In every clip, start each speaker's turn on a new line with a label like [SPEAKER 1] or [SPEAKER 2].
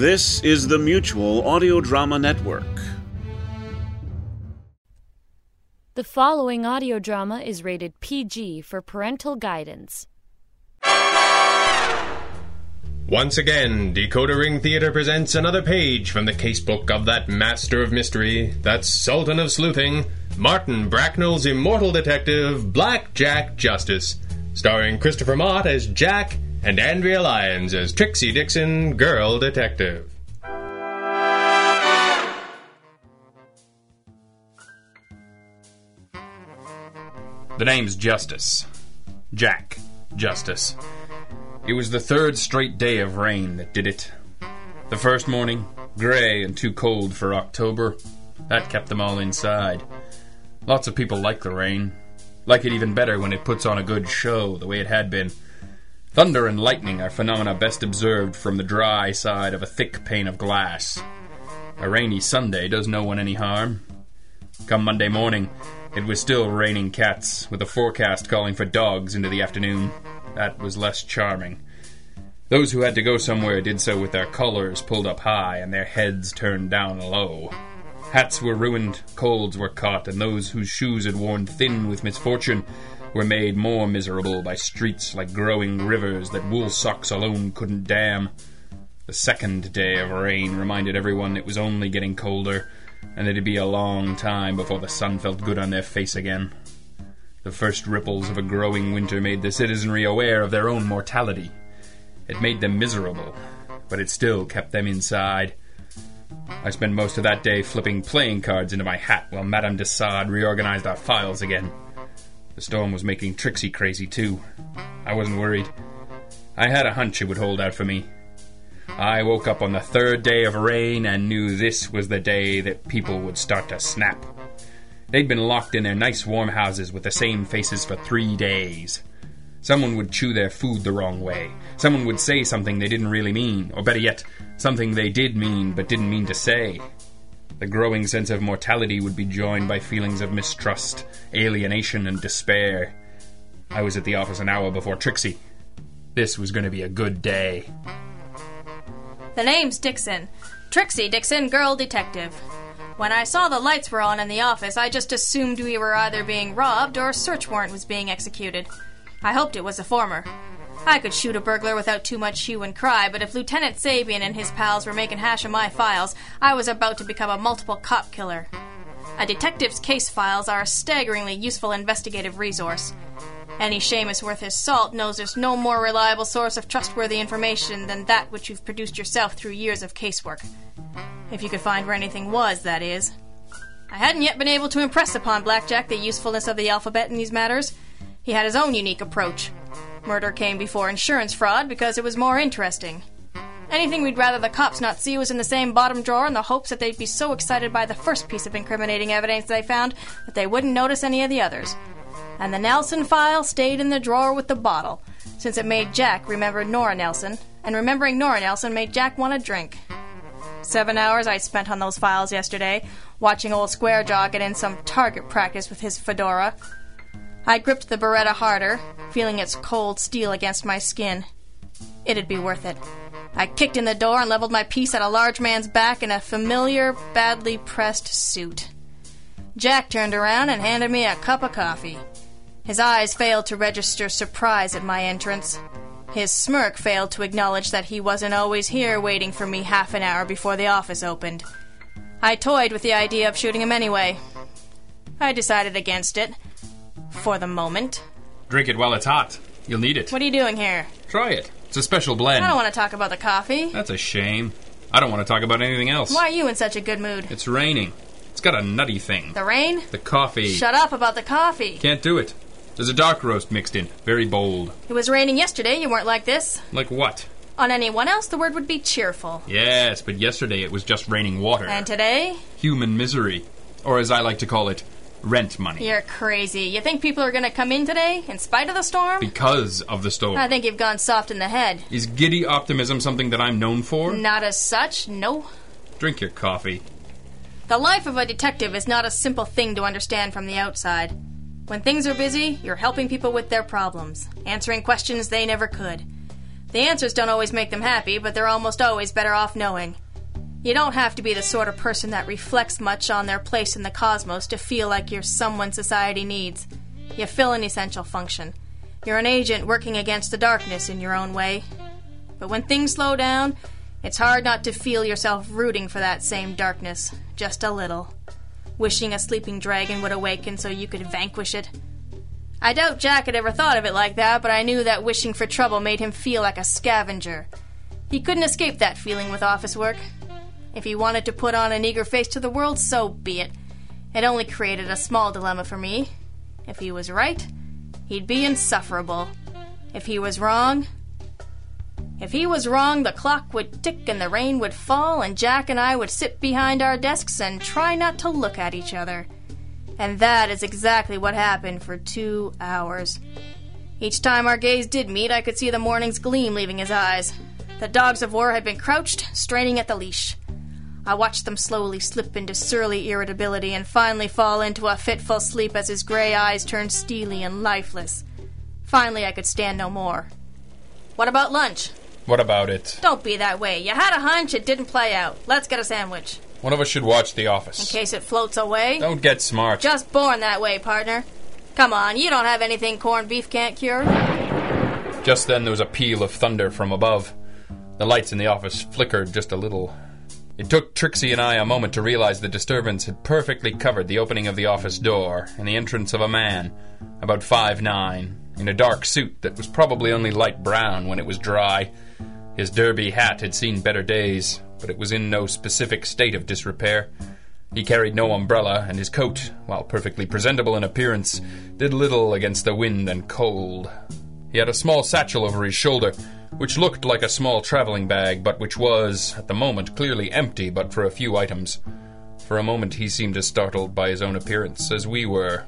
[SPEAKER 1] This is the Mutual Audio Drama Network.
[SPEAKER 2] The following audio drama is rated PG for parental guidance.
[SPEAKER 3] Once again, Decoder Ring Theater presents another page from the casebook of that master of mystery, that sultan of sleuthing, Martin Bracknell's immortal detective, Black Jack Justice, starring Christopher Mott as Jack and Andrea Lyons as Trixie Dixon, girl detective.
[SPEAKER 4] The name's Justice. Jack Justice. It was the third straight day of rain that did it. The first morning, grey and too cold for October. That kept them all inside. Lots of people like the rain. Like it even better when it puts on a good show, the way it had been. Thunder and lightning are phenomena best observed from the dry side of a thick pane of glass. A rainy Sunday does no one any harm. Come Monday morning, it was still raining cats, with a forecast calling for dogs into the afternoon. That was less charming. Those who had to go somewhere did so with their collars pulled up high and their heads turned down low. Hats were ruined, colds were caught, and those whose shoes had worn thin with misfortune were made more miserable by streets like growing rivers that wool socks alone couldn't dam. The second day of rain reminded everyone it was only getting colder, and it'd be a long time before the sun felt good on their face again. The first ripples of a growing winter made the citizenry aware of their own mortality. It made them miserable, but it still kept them inside. I spent most of that day flipping playing cards into my hat while Madame de Sade reorganized our files again. The storm was making Trixie crazy, too. I wasn't worried. I had a hunch it would hold out for me. I woke up on the third day of rain and knew this was the day that people would start to snap. They'd been locked in their nice warm houses with the same faces for three days. Someone would chew their food the wrong way. Someone would say something they didn't really mean, or better yet, something they did mean but didn't mean to say. The growing sense of mortality would be joined by feelings of mistrust, alienation, and despair. I was at the office an hour before Trixie. This was going to be a good day.
[SPEAKER 5] The name's Dixon. Trixie Dixon, girl detective. When I saw the lights were on in the office, I just assumed we were either being robbed or a search warrant was being executed. I hoped it was the former. I could shoot a burglar without too much hue and cry, but if Lieutenant Sabian and his pals were making hash of my files, I was about to become a multiple cop killer. A detective's case files are a staggeringly useful investigative resource. Any shamus worth his salt knows there's no more reliable source of trustworthy information than that which you've produced yourself through years of casework. If you could find where anything was, that is. I hadn't yet been able to impress upon Blackjack the usefulness of the alphabet in these matters. He had his own unique approach. Murder came before insurance fraud because it was more interesting. Anything we'd rather the cops not see was in the same bottom drawer in the hopes that they'd be so excited by the first piece of incriminating evidence they found that they wouldn't notice any of the others. And the Nelson file stayed in the drawer with the bottle, since it made Jack remember Nora Nelson, and remembering Nora Nelson made Jack want a drink. Seven hours I spent on those files yesterday, watching old Squarejaw get in some target practice with his fedora. I gripped the Beretta harder, feeling its cold steel against my skin. It'd be worth it. I kicked in the door and leveled my piece at a large man's back in a familiar, badly pressed suit. Jack turned around and handed me a cup of coffee. His eyes failed to register surprise at my entrance. His smirk failed to acknowledge that he wasn't always here waiting for me half an hour before the office opened. I toyed with the idea of shooting him anyway. I decided against it. For the moment.
[SPEAKER 4] Drink it while it's hot. You'll need it.
[SPEAKER 5] What are you doing here?
[SPEAKER 4] Try it. It's a special blend.
[SPEAKER 5] I don't want to talk about the coffee.
[SPEAKER 4] That's a shame. I don't want to talk about anything else.
[SPEAKER 5] Why are you in such a good mood?
[SPEAKER 4] It's raining. It's got a nutty thing.
[SPEAKER 5] The rain?
[SPEAKER 4] The coffee.
[SPEAKER 5] Shut up about the coffee.
[SPEAKER 4] Can't do it. There's a dark roast mixed in. Very bold.
[SPEAKER 5] It was raining yesterday. You weren't like this.
[SPEAKER 4] Like what?
[SPEAKER 5] On anyone else, the word would be cheerful.
[SPEAKER 4] Yes, but yesterday it was just raining water.
[SPEAKER 5] And today?
[SPEAKER 4] Human misery. Or as I like to call it, rent money.
[SPEAKER 5] You're crazy. You think people are going to come in today, in spite of the storm?
[SPEAKER 4] Because of the storm.
[SPEAKER 5] I think you've gone soft in the head.
[SPEAKER 4] Is giddy optimism something that I'm known for?
[SPEAKER 5] Not as such, no.
[SPEAKER 4] Drink your coffee.
[SPEAKER 5] The life of a detective is not a simple thing to understand from the outside. When things are busy, you're helping people with their problems, answering questions they never could. The answers don't always make them happy, but they're almost always better off knowing. You don't have to be the sort of person that reflects much on their place in the cosmos to feel like you're someone society needs. You fill an essential function. You're an agent working against the darkness in your own way. But when things slow down, it's hard not to feel yourself rooting for that same darkness, just a little. Wishing a sleeping dragon would awaken so you could vanquish it. I doubt Jack had ever thought of it like that, but I knew that wishing for trouble made him feel like a scavenger. He couldn't escape that feeling with office work. If he wanted to put on an eager face to the world, so be it. It only created a small dilemma for me. If he was right, he'd be insufferable. If he was wrong, if he was wrong, the clock would tick and the rain would fall, and Jack and I would sit behind our desks and try not to look at each other. And that is exactly what happened for two hours. Each time our gaze did meet, I could see the morning's gleam leaving his eyes. The dogs of war had been crouched, straining at the leash. I watched them slowly slip into surly irritability and finally fall into a fitful sleep as his gray eyes turned steely and lifeless. Finally, I could stand no more. What about lunch?
[SPEAKER 4] What about it?
[SPEAKER 5] Don't be that way. You had a hunch, it didn't play out. Let's get a sandwich.
[SPEAKER 4] One of us should watch The Office.
[SPEAKER 5] In case it floats away.
[SPEAKER 4] Don't get smart.
[SPEAKER 5] Just born that way, partner. Come on, you don't have anything corned beef can't cure.
[SPEAKER 4] Just then there was a peal of thunder from above. The lights in the office flickered just a little. It took Trixie and I a moment to realize the disturbance had perfectly covered the opening of the office door and the entrance of a man, about five nine, in a dark suit that was probably only light brown when it was dry. His derby hat had seen better days, but it was in no specific state of disrepair. He carried no umbrella, and his coat, while perfectly presentable in appearance, did little against the wind and cold. He had a small satchel over his shoulder, which looked like a small traveling bag, but which was, at the moment, clearly empty but for a few items. For a moment he seemed as startled by his own appearance as we were.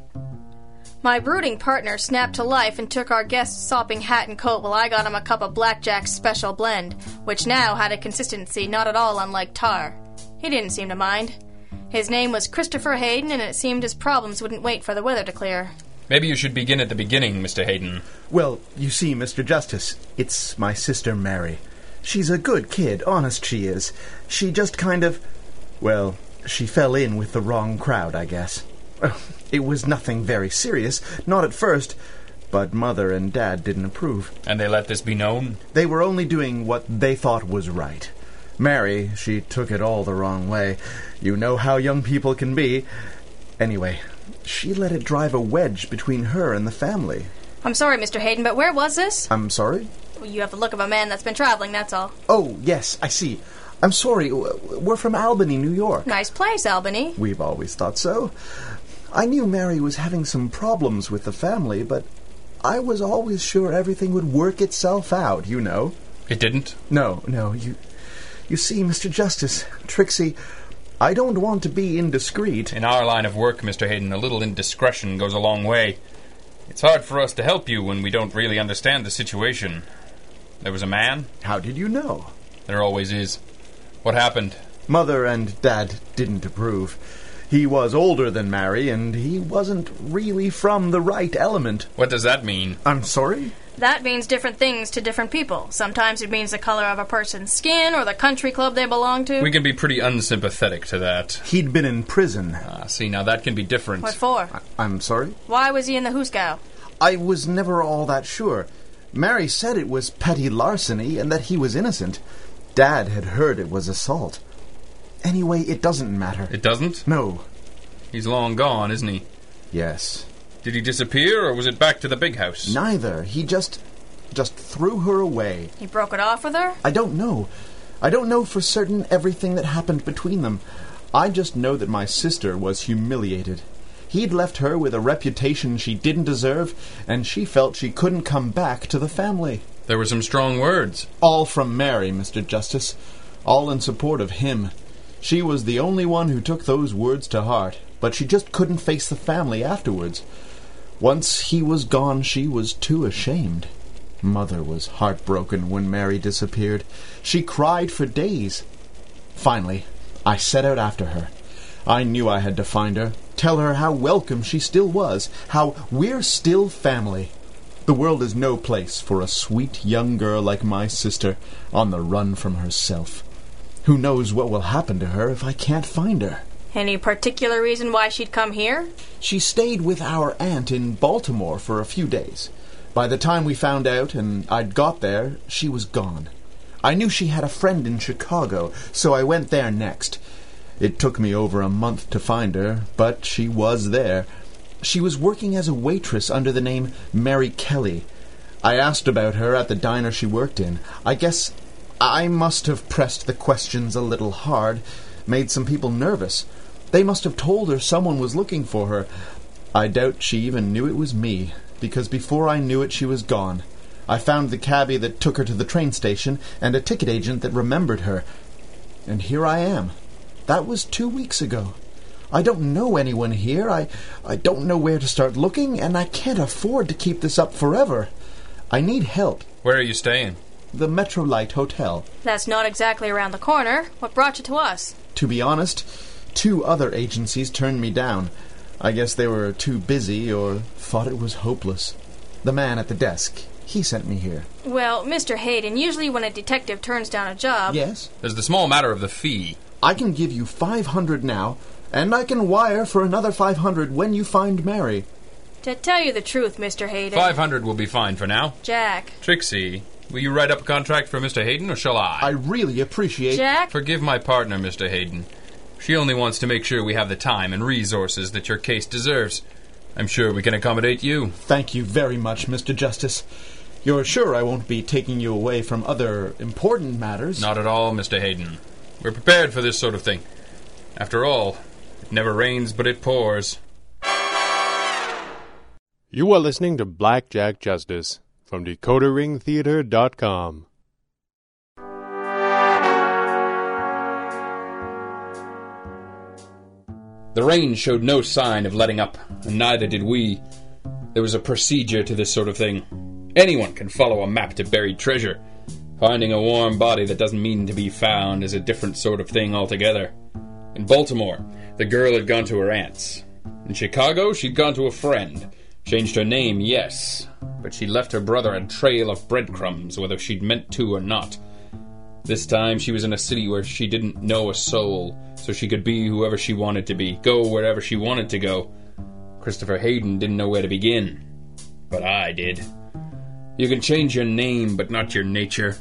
[SPEAKER 5] My brooding partner snapped to life and took our guest's sopping hat and coat while I got him a cup of Blackjack's special blend, which now had a consistency not at all unlike tar. He didn't seem to mind. His name was Christopher Hayden, and it seemed his problems wouldn't wait for the weather to clear.
[SPEAKER 4] Maybe you should begin at the beginning, Mr. Hayden.
[SPEAKER 6] Well, you see, Mr. Justice, it's my sister Mary. She's a good kid, honest she is. She just kind of. Well, she fell in with the wrong crowd, I guess. It was nothing very serious, not at first, but Mother and Dad didn't approve.
[SPEAKER 4] And they let this be known?
[SPEAKER 6] They were only doing what they thought was right. Mary, she took it all the wrong way. You know how young people can be. Anyway, she let it drive a wedge between her and the family.
[SPEAKER 5] I'm sorry, Mr. Hayden, but where was this?
[SPEAKER 6] I'm sorry?
[SPEAKER 5] You have the look of a man that's been traveling, that's all.
[SPEAKER 6] Oh, yes, I see. I'm sorry. We're from Albany, New York.
[SPEAKER 5] Nice place, Albany.
[SPEAKER 6] We've always thought so. I knew Mary was having some problems with the family, but I was always sure everything would work itself out, you know.
[SPEAKER 4] It didn't?
[SPEAKER 6] No, no, you. You see, Mr. Justice, Trixie, I don't want to be indiscreet.
[SPEAKER 4] In our line of work, Mr. Hayden, a little indiscretion goes a long way. It's hard for us to help you when we don't really understand the situation. There was a man?
[SPEAKER 6] How did you know?
[SPEAKER 4] There always is. What happened?
[SPEAKER 6] Mother and Dad didn't approve. He was older than Mary, and he wasn't really from the right element.
[SPEAKER 4] What does that mean?
[SPEAKER 6] I'm sorry?
[SPEAKER 5] That means different things to different people. Sometimes it means the color of a person's skin or the country club they belong to.
[SPEAKER 4] We can be pretty unsympathetic to that.
[SPEAKER 6] He'd been in prison.
[SPEAKER 4] Ah, see, now that can be different.
[SPEAKER 5] What for?
[SPEAKER 6] I'm sorry?
[SPEAKER 5] Why was he in the hoosegow?
[SPEAKER 6] I was never all that sure. Mary said it was petty larceny and that he was innocent. Dad had heard it was assault. Anyway, it doesn't matter.
[SPEAKER 4] It doesn't?
[SPEAKER 6] no.
[SPEAKER 4] He's long gone, isn't he?
[SPEAKER 6] Yes.
[SPEAKER 4] Did he disappear, or was it back to the big house?
[SPEAKER 6] Neither. He just. just threw her away.
[SPEAKER 5] He broke it off with her?
[SPEAKER 6] I don't know. I don't know for certain everything that happened between them. I just know that my sister was humiliated. He'd left her with a reputation she didn't deserve, and she felt she couldn't come back to the family.
[SPEAKER 4] There were some strong words.
[SPEAKER 6] All from Mary, Mr. Justice. All in support of him. She was the only one who took those words to heart, but she just couldn't face the family afterwards. Once he was gone, she was too ashamed. Mother was heartbroken when Mary disappeared. She cried for days. Finally, I set out after her. I knew I had to find her, tell her how welcome she still was, how we're still family. The world is no place for a sweet young girl like my sister on the run from herself. Who knows what will happen to her if I can't find her?
[SPEAKER 5] Any particular reason why she'd come here?
[SPEAKER 6] She stayed with our aunt in Baltimore for a few days. By the time we found out and I'd got there, she was gone. I knew she had a friend in Chicago, so I went there next. It took me over a month to find her, but she was there. She was working as a waitress under the name Mary Kelly. I asked about her at the diner she worked in. I guess I must have pressed the questions a little hard, made some people nervous. They must have told her someone was looking for her. I doubt she even knew it was me, because before I knew it she was gone. I found the cabby that took her to the train station and a ticket agent that remembered her. And here I am. That was two weeks ago. I don't know anyone here. I, I don't know where to start looking, and I can't afford to keep this up forever. I need help.
[SPEAKER 4] Where are you staying?
[SPEAKER 6] The Metrolite Hotel.
[SPEAKER 5] That's not exactly around the corner. What brought you to us?
[SPEAKER 6] To be honest, two other agencies turned me down. I guess they were too busy or thought it was hopeless. The man at the desk, he sent me here.
[SPEAKER 5] Well, Mr. Hayden, usually when a detective turns down a job.
[SPEAKER 6] Yes?
[SPEAKER 4] There's the small matter of the fee.
[SPEAKER 6] I can give you 500 now, and I can wire for another 500 when you find Mary.
[SPEAKER 5] To tell you the truth, Mr. Hayden.
[SPEAKER 4] 500 will be fine for now.
[SPEAKER 5] Jack.
[SPEAKER 4] Trixie, will you write up a contract for Mr. Hayden, or shall I?
[SPEAKER 6] I really appreciate.
[SPEAKER 5] Jack?
[SPEAKER 4] Forgive my partner, Mr. Hayden. She only wants to make sure we have the time and resources that your case deserves. I'm sure we can accommodate you.
[SPEAKER 6] Thank you very much, Mr. Justice. You're sure I won't be taking you away from other important matters?
[SPEAKER 4] Not at all, Mr. Hayden. We're prepared for this sort of thing. After all, it never rains but it pours.
[SPEAKER 7] You are listening to Blackjack Justice from DecoderRingTheater.com.
[SPEAKER 4] The rain showed no sign of letting up, and neither did we. There was a procedure to this sort of thing. Anyone can follow a map to buried treasure. Finding a warm body that doesn't mean to be found is a different sort of thing altogether. In Baltimore, the girl had gone to her aunt's. In Chicago, she'd gone to a friend. Changed her name, yes, but she left her brother a trail of breadcrumbs, whether she'd meant to or not. This time she was in a city where she didn't know a soul, so she could be whoever she wanted to be, go wherever she wanted to go. Christopher Hayden didn't know where to begin, but I did. You can change your name, but not your nature.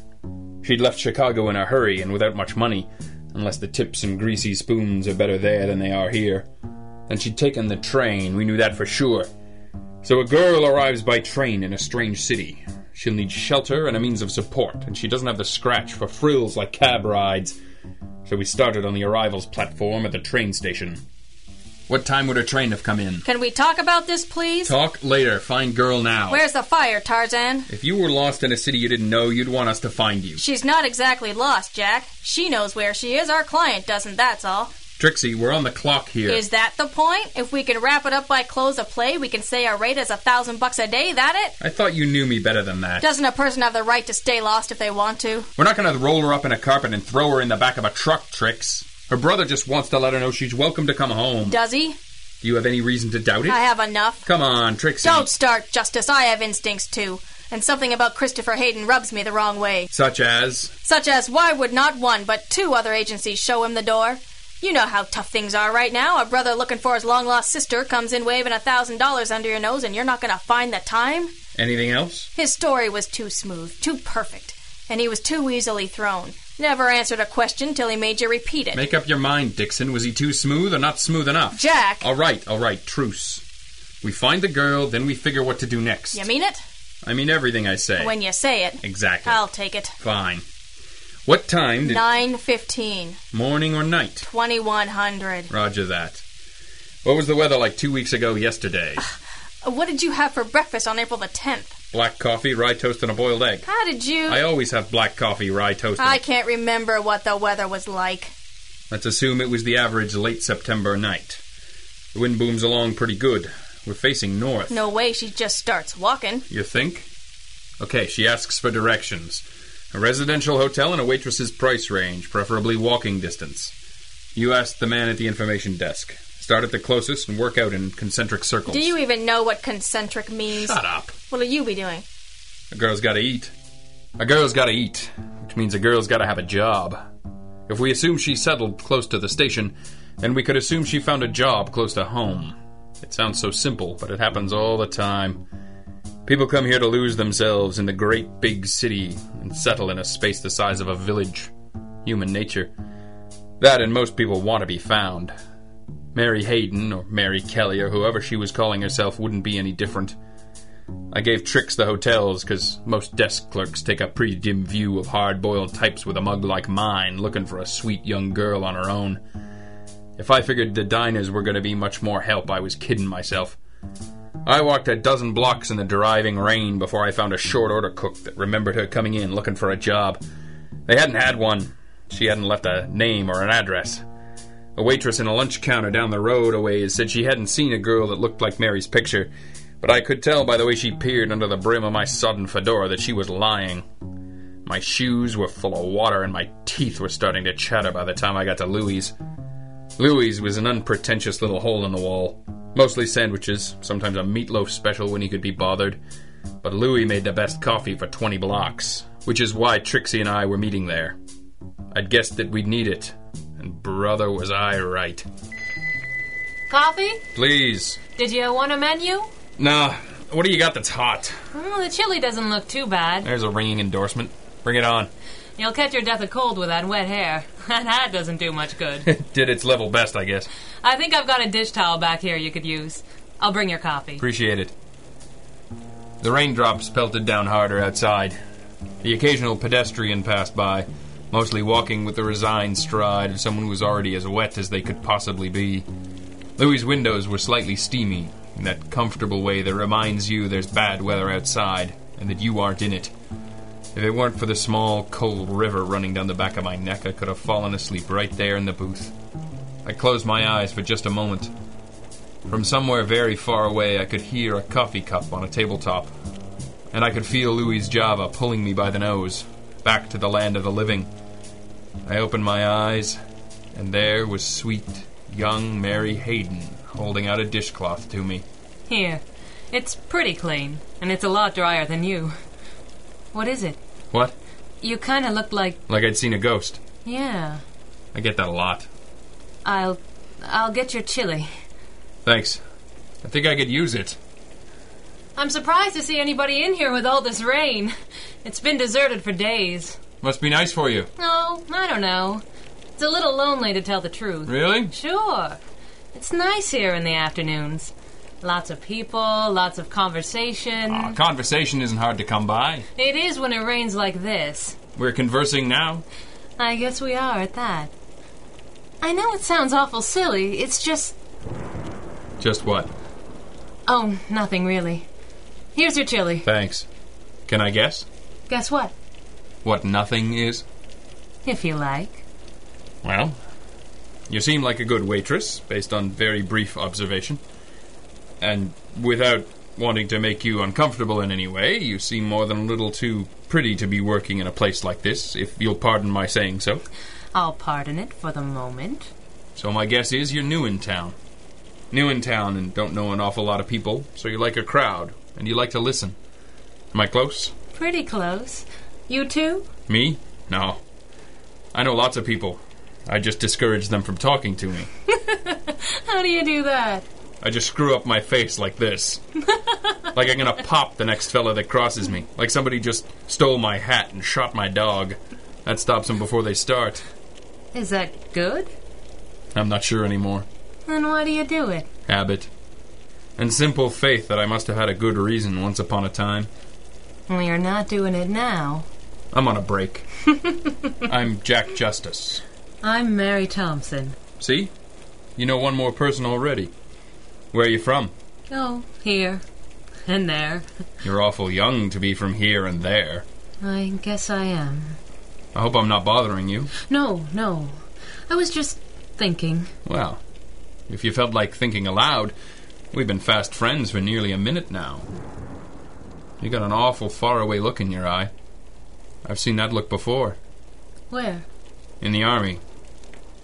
[SPEAKER 4] She'd left Chicago in a hurry and without much money, unless the tips and greasy spoons are better there than they are here. And she'd taken the train, we knew that for sure. So a girl arrives by train in a strange city. She'll need shelter and a means of support, and she doesn't have the scratch for frills like cab rides. So we started on the arrivals platform at the train station. What time would her train have come in?
[SPEAKER 5] Can we talk about this, please?
[SPEAKER 4] Talk later. Find girl now.
[SPEAKER 5] Where's the fire, Tarzan?
[SPEAKER 4] If you were lost in a city you didn't know, you'd want us to find you.
[SPEAKER 5] She's not exactly lost, Jack. She knows where she is. Our client doesn't, that's all.
[SPEAKER 4] Trixie, we're on the clock here.
[SPEAKER 5] Is that the point? If we can wrap it up by close of play, we can say our rate is a thousand bucks a day, that it?
[SPEAKER 4] I thought you knew me better than that.
[SPEAKER 5] Doesn't a person have the right to stay lost if they want to?
[SPEAKER 4] We're not going to roll her up in a carpet and throw her in the back of a truck, Trix. Her brother just wants to let her know she's welcome to come home.
[SPEAKER 5] Does he?
[SPEAKER 4] Do you have any reason to doubt it?
[SPEAKER 5] I have enough.
[SPEAKER 4] Come on, Trixie.
[SPEAKER 5] Don't start, Justice. I have instincts too. And something about Christopher Hayden rubs me the wrong way.
[SPEAKER 4] Such as?
[SPEAKER 5] Such as why would not one but two other agencies show him the door? You know how tough things are right now. A brother looking for his long lost sister comes in waving a thousand dollars under your nose, and you're not going to find the time?
[SPEAKER 4] Anything else?
[SPEAKER 5] His story was too smooth, too perfect, and he was too easily thrown. Never answered a question till he made you repeat it.
[SPEAKER 4] Make up your mind, Dixon. Was he too smooth or not smooth enough?
[SPEAKER 5] Jack!
[SPEAKER 4] All right, all right, truce. We find the girl, then we figure what to do next.
[SPEAKER 5] You mean it?
[SPEAKER 4] I mean everything I say.
[SPEAKER 5] When you say it.
[SPEAKER 4] Exactly.
[SPEAKER 5] I'll take it.
[SPEAKER 4] Fine. What time did.
[SPEAKER 5] 9.15.
[SPEAKER 4] Morning or night?
[SPEAKER 5] 2100.
[SPEAKER 4] Roger that. What was the weather like two weeks ago yesterday?
[SPEAKER 5] Uh, what did you have for breakfast on April the 10th?
[SPEAKER 4] Black coffee, rye toast, and a boiled egg.
[SPEAKER 5] How did you...
[SPEAKER 4] I always have black coffee, rye toast. and-
[SPEAKER 5] I can't remember what the weather was like.
[SPEAKER 4] Let's assume it was the average late September night. The wind booms along pretty good. We're facing north.
[SPEAKER 5] No way she just starts walking.
[SPEAKER 4] You think? Okay, she asks for directions. A residential hotel in a waitress's price range, preferably walking distance. You asked the man at the information desk. Start at the closest and work out in concentric circles.
[SPEAKER 5] Do you even know what concentric means?
[SPEAKER 4] Shut up.
[SPEAKER 5] What'll you be doing?
[SPEAKER 4] A girl's gotta eat. A girl's gotta eat, which means a girl's gotta have a job. If we assume she settled close to the station, then we could assume she found a job close to home. It sounds so simple, but it happens all the time. People come here to lose themselves in the great big city and settle in a space the size of a village. Human nature. That and most people want to be found. Mary Hayden, or Mary Kelly, or whoever she was calling herself, wouldn't be any different. I gave Trix the hotels because most desk clerks take a pretty dim view of hard boiled types with a mug like mine looking for a sweet young girl on her own. If I figured the diners were going to be much more help, I was kidding myself. I walked a dozen blocks in the driving rain before I found a short order cook that remembered her coming in looking for a job. They hadn't had one. She hadn't left a name or an address. A waitress in a lunch counter down the road a ways said she hadn't seen a girl that looked like Mary's picture, but I could tell by the way she peered under the brim of my sodden fedora that she was lying. My shoes were full of water and my teeth were starting to chatter by the time I got to Louie's. Louie's was an unpretentious little hole in the wall. Mostly sandwiches, sometimes a meatloaf special when he could be bothered. But Louis made the best coffee for 20 blocks, which is why Trixie and I were meeting there. I'd guessed that we'd need it, and brother was I right.
[SPEAKER 8] Coffee?
[SPEAKER 4] Please.
[SPEAKER 8] Did you want a menu?
[SPEAKER 4] Nah, what do you got that's hot?
[SPEAKER 8] Oh, the chili doesn't look too bad.
[SPEAKER 4] There's a ringing endorsement. Bring it on.
[SPEAKER 8] You'll catch your death of cold with that wet hair. That doesn't do much good.
[SPEAKER 4] Did its level best, I guess.
[SPEAKER 8] I think I've got a dish towel back here you could use. I'll bring your coffee.
[SPEAKER 4] Appreciate it. The raindrops pelted down harder outside. The occasional pedestrian passed by, mostly walking with the resigned stride of someone who was already as wet as they could possibly be. Louis's windows were slightly steamy, in that comfortable way that reminds you there's bad weather outside and that you aren't in it. If it weren't for the small, cold river running down the back of my neck, I could have fallen asleep right there in the booth. I closed my eyes for just a moment. From somewhere very far away, I could hear a coffee cup on a tabletop, and I could feel Louis Java pulling me by the nose, back to the land of the living. I opened my eyes, and there was sweet, young Mary Hayden holding out a dishcloth to me.
[SPEAKER 8] Here. It's pretty clean, and it's a lot drier than you. What is it?
[SPEAKER 4] What?
[SPEAKER 8] You kind of looked like.
[SPEAKER 4] Like I'd seen a ghost.
[SPEAKER 8] Yeah.
[SPEAKER 4] I get that a lot.
[SPEAKER 8] I'll. I'll get your chili.
[SPEAKER 4] Thanks. I think I could use it.
[SPEAKER 8] I'm surprised to see anybody in here with all this rain. It's been deserted for days.
[SPEAKER 4] Must be nice for you.
[SPEAKER 8] Oh, I don't know. It's a little lonely to tell the truth.
[SPEAKER 4] Really?
[SPEAKER 8] Sure. It's nice here in the afternoons. Lots of people, lots of conversation.
[SPEAKER 4] Aw, conversation isn't hard to come by.
[SPEAKER 8] It is when it rains like this.
[SPEAKER 4] We're conversing now.
[SPEAKER 8] I guess we are at that. I know it sounds awful silly. It's just.
[SPEAKER 4] Just what?
[SPEAKER 8] Oh, nothing really. Here's your chili.
[SPEAKER 4] Thanks. Can I guess?
[SPEAKER 8] Guess what?
[SPEAKER 4] What nothing is?
[SPEAKER 8] If you like.
[SPEAKER 4] Well, you seem like a good waitress, based on very brief observation. And without wanting to make you uncomfortable in any way, you seem more than a little too pretty to be working in a place like this, if you'll pardon my saying so.
[SPEAKER 8] I'll pardon it for the moment.
[SPEAKER 4] So my guess is you're new in town. New in town and don't know an awful lot of people, so you like a crowd, and you like to listen. Am I close?
[SPEAKER 8] Pretty close. You too?
[SPEAKER 4] Me? No. I know lots of people. I just discourage them from talking to me.
[SPEAKER 8] How do you do that?
[SPEAKER 4] I just screw up my face like this. like I'm gonna pop the next fella that crosses me. Like somebody just stole my hat and shot my dog. That stops them before they start.
[SPEAKER 8] Is that good?
[SPEAKER 4] I'm not sure anymore.
[SPEAKER 8] Then why do you do it?
[SPEAKER 4] Habit. And simple faith that I must have had a good reason once upon a time.
[SPEAKER 8] Well, you're not doing it now.
[SPEAKER 4] I'm on a break. I'm Jack Justice.
[SPEAKER 8] I'm Mary Thompson.
[SPEAKER 4] See? You know one more person already. Where are you from?
[SPEAKER 8] Oh, here. And there.
[SPEAKER 4] You're awful young to be from here and there.
[SPEAKER 8] I guess I am.
[SPEAKER 4] I hope I'm not bothering you.
[SPEAKER 8] No, no. I was just thinking.
[SPEAKER 4] Well, if you felt like thinking aloud, we've been fast friends for nearly a minute now. You got an awful faraway look in your eye. I've seen that look before.
[SPEAKER 8] Where?
[SPEAKER 4] In the army.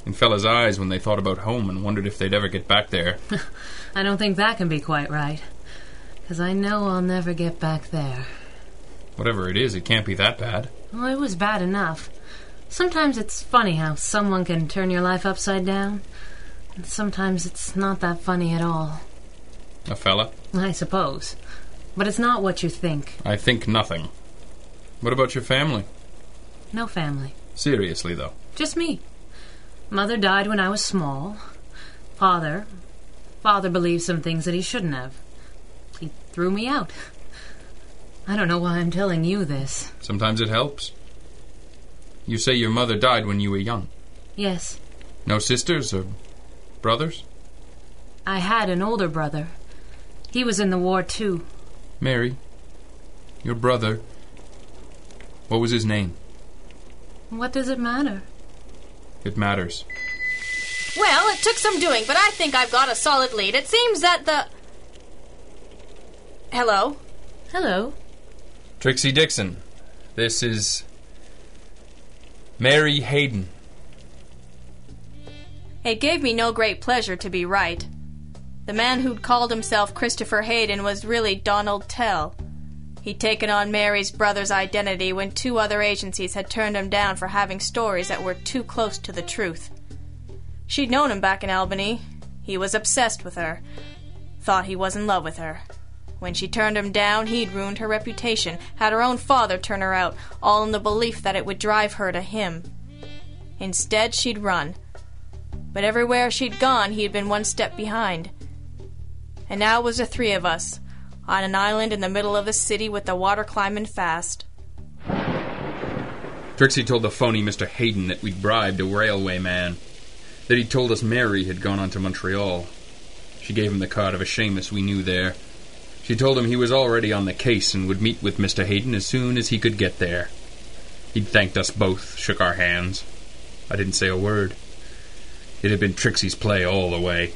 [SPEAKER 4] in fellas' eyes when they thought about home and wondered if they'd ever get back there.
[SPEAKER 8] I don't think that can be quite right. Because I know I'll never get back there.
[SPEAKER 4] Whatever it is, it can't be that bad.
[SPEAKER 8] Well, it was bad enough. Sometimes it's funny how someone can turn your life upside down. And sometimes it's not that funny at all.
[SPEAKER 4] A fella?
[SPEAKER 8] I suppose. But it's not what you think.
[SPEAKER 4] I think nothing. What about your family?
[SPEAKER 8] No family.
[SPEAKER 4] Seriously, though.
[SPEAKER 8] Just me. Mother died when I was small. Father. Father believed some things that he shouldn't have. He threw me out. I don't know why I'm telling you this.
[SPEAKER 4] Sometimes it helps. You say your mother died when you were young.
[SPEAKER 8] Yes,
[SPEAKER 4] No sisters or brothers?
[SPEAKER 8] I had an older brother. He was in the war too.
[SPEAKER 4] Mary, your brother. What was his name?
[SPEAKER 8] What does it matter?
[SPEAKER 4] It matters.
[SPEAKER 5] Well, it took some doing, but I think I've got a solid lead. It seems that the. Hello?
[SPEAKER 8] Hello.
[SPEAKER 4] Trixie Dixon. This is. Mary Hayden.
[SPEAKER 5] It gave me no great pleasure to be right. The man who'd called himself Christopher Hayden was really Donald Tell. He'd taken on Mary's brother's identity when two other agencies had turned him down for having stories that were too close to the truth. She'd known him back in Albany. He was obsessed with her. Thought he was in love with her. When she turned him down, he'd ruined her reputation, had her own father turn her out, all in the belief that it would drive her to him. Instead, she'd run. But everywhere she'd gone, he had been one step behind. And now was the three of us, on an island in the middle of the city with the water climbing fast.
[SPEAKER 4] Trixie told the phony Mr. Hayden that we'd bribed a railway man. That he'd told us Mary had gone on to Montreal. She gave him the card of a shamus we knew there. She told him he was already on the case and would meet with Mr. Hayden as soon as he could get there. He'd thanked us both, shook our hands. I didn't say a word. It had been Trixie's play all the way.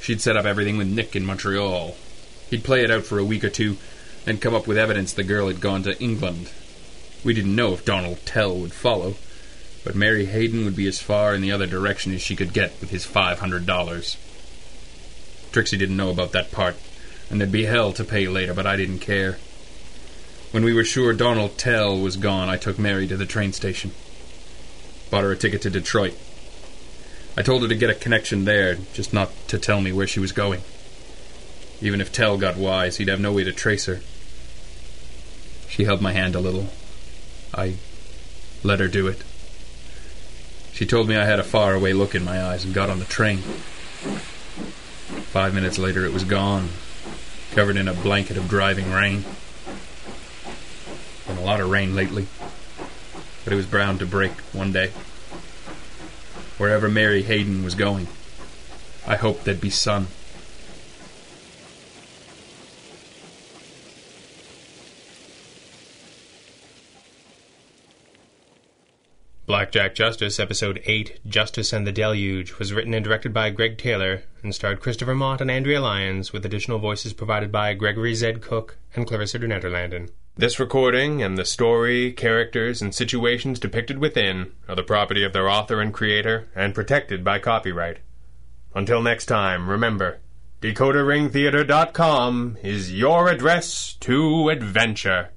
[SPEAKER 4] She'd set up everything with Nick in Montreal. He'd play it out for a week or two, then come up with evidence the girl had gone to England. We didn't know if Donald Tell would follow, but Mary Hayden would be as far in the other direction as she could get with his five hundred dollars. Trixie didn't know about that part, and there'd be hell to pay later, but I didn't care. When we were sure Donald Tell was gone, I took Mary to the train station. Bought her a ticket to Detroit. I told her to get a connection there, just not to tell me where she was going. Even if Tell got wise, he'd have no way to trace her. She held my hand a little. I let her do it. She told me I had a faraway look in my eyes and got on the train. Five minutes later, it was gone, covered in a blanket of driving rain. Been a lot of rain lately, but it was bound to break one day. Wherever Mary Hayden was going, I hoped there'd be sun.
[SPEAKER 3] Blackjack Justice, Episode 8, Justice and the Deluge, was written and directed by Greg Taylor and starred Christopher Mott and Andrea Lyons, with additional voices provided by Gregory Zed Cook and Clarissa de Nederlanden. This recording and the story, characters, and situations depicted within are the property of their author and creator and protected by copyright. Until next time, remember, DecoderRingTheater.com is your address to adventure.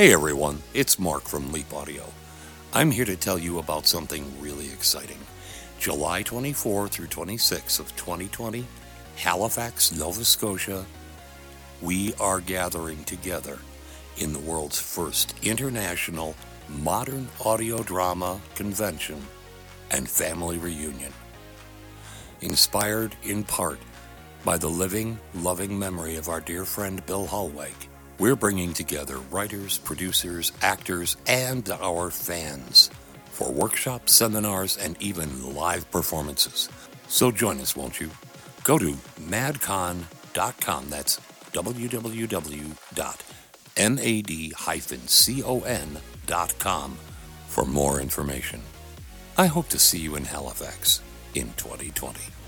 [SPEAKER 9] Hey everyone, it's Mark from Leap Audio. I'm here to tell you about something really exciting. July 24 through 26 of 2020, Halifax, Nova Scotia, we are gathering together in the world's first international modern audio drama convention and family reunion. Inspired in part By the living, loving memory of our dear friend Bill Hallweg, we're bringing together writers, producers, actors, and our fans for workshops, seminars, and even live performances. So join us, won't you? Go to madcon.com. That's www.mad-con.com for more information. I hope to see you in Halifax in 2020.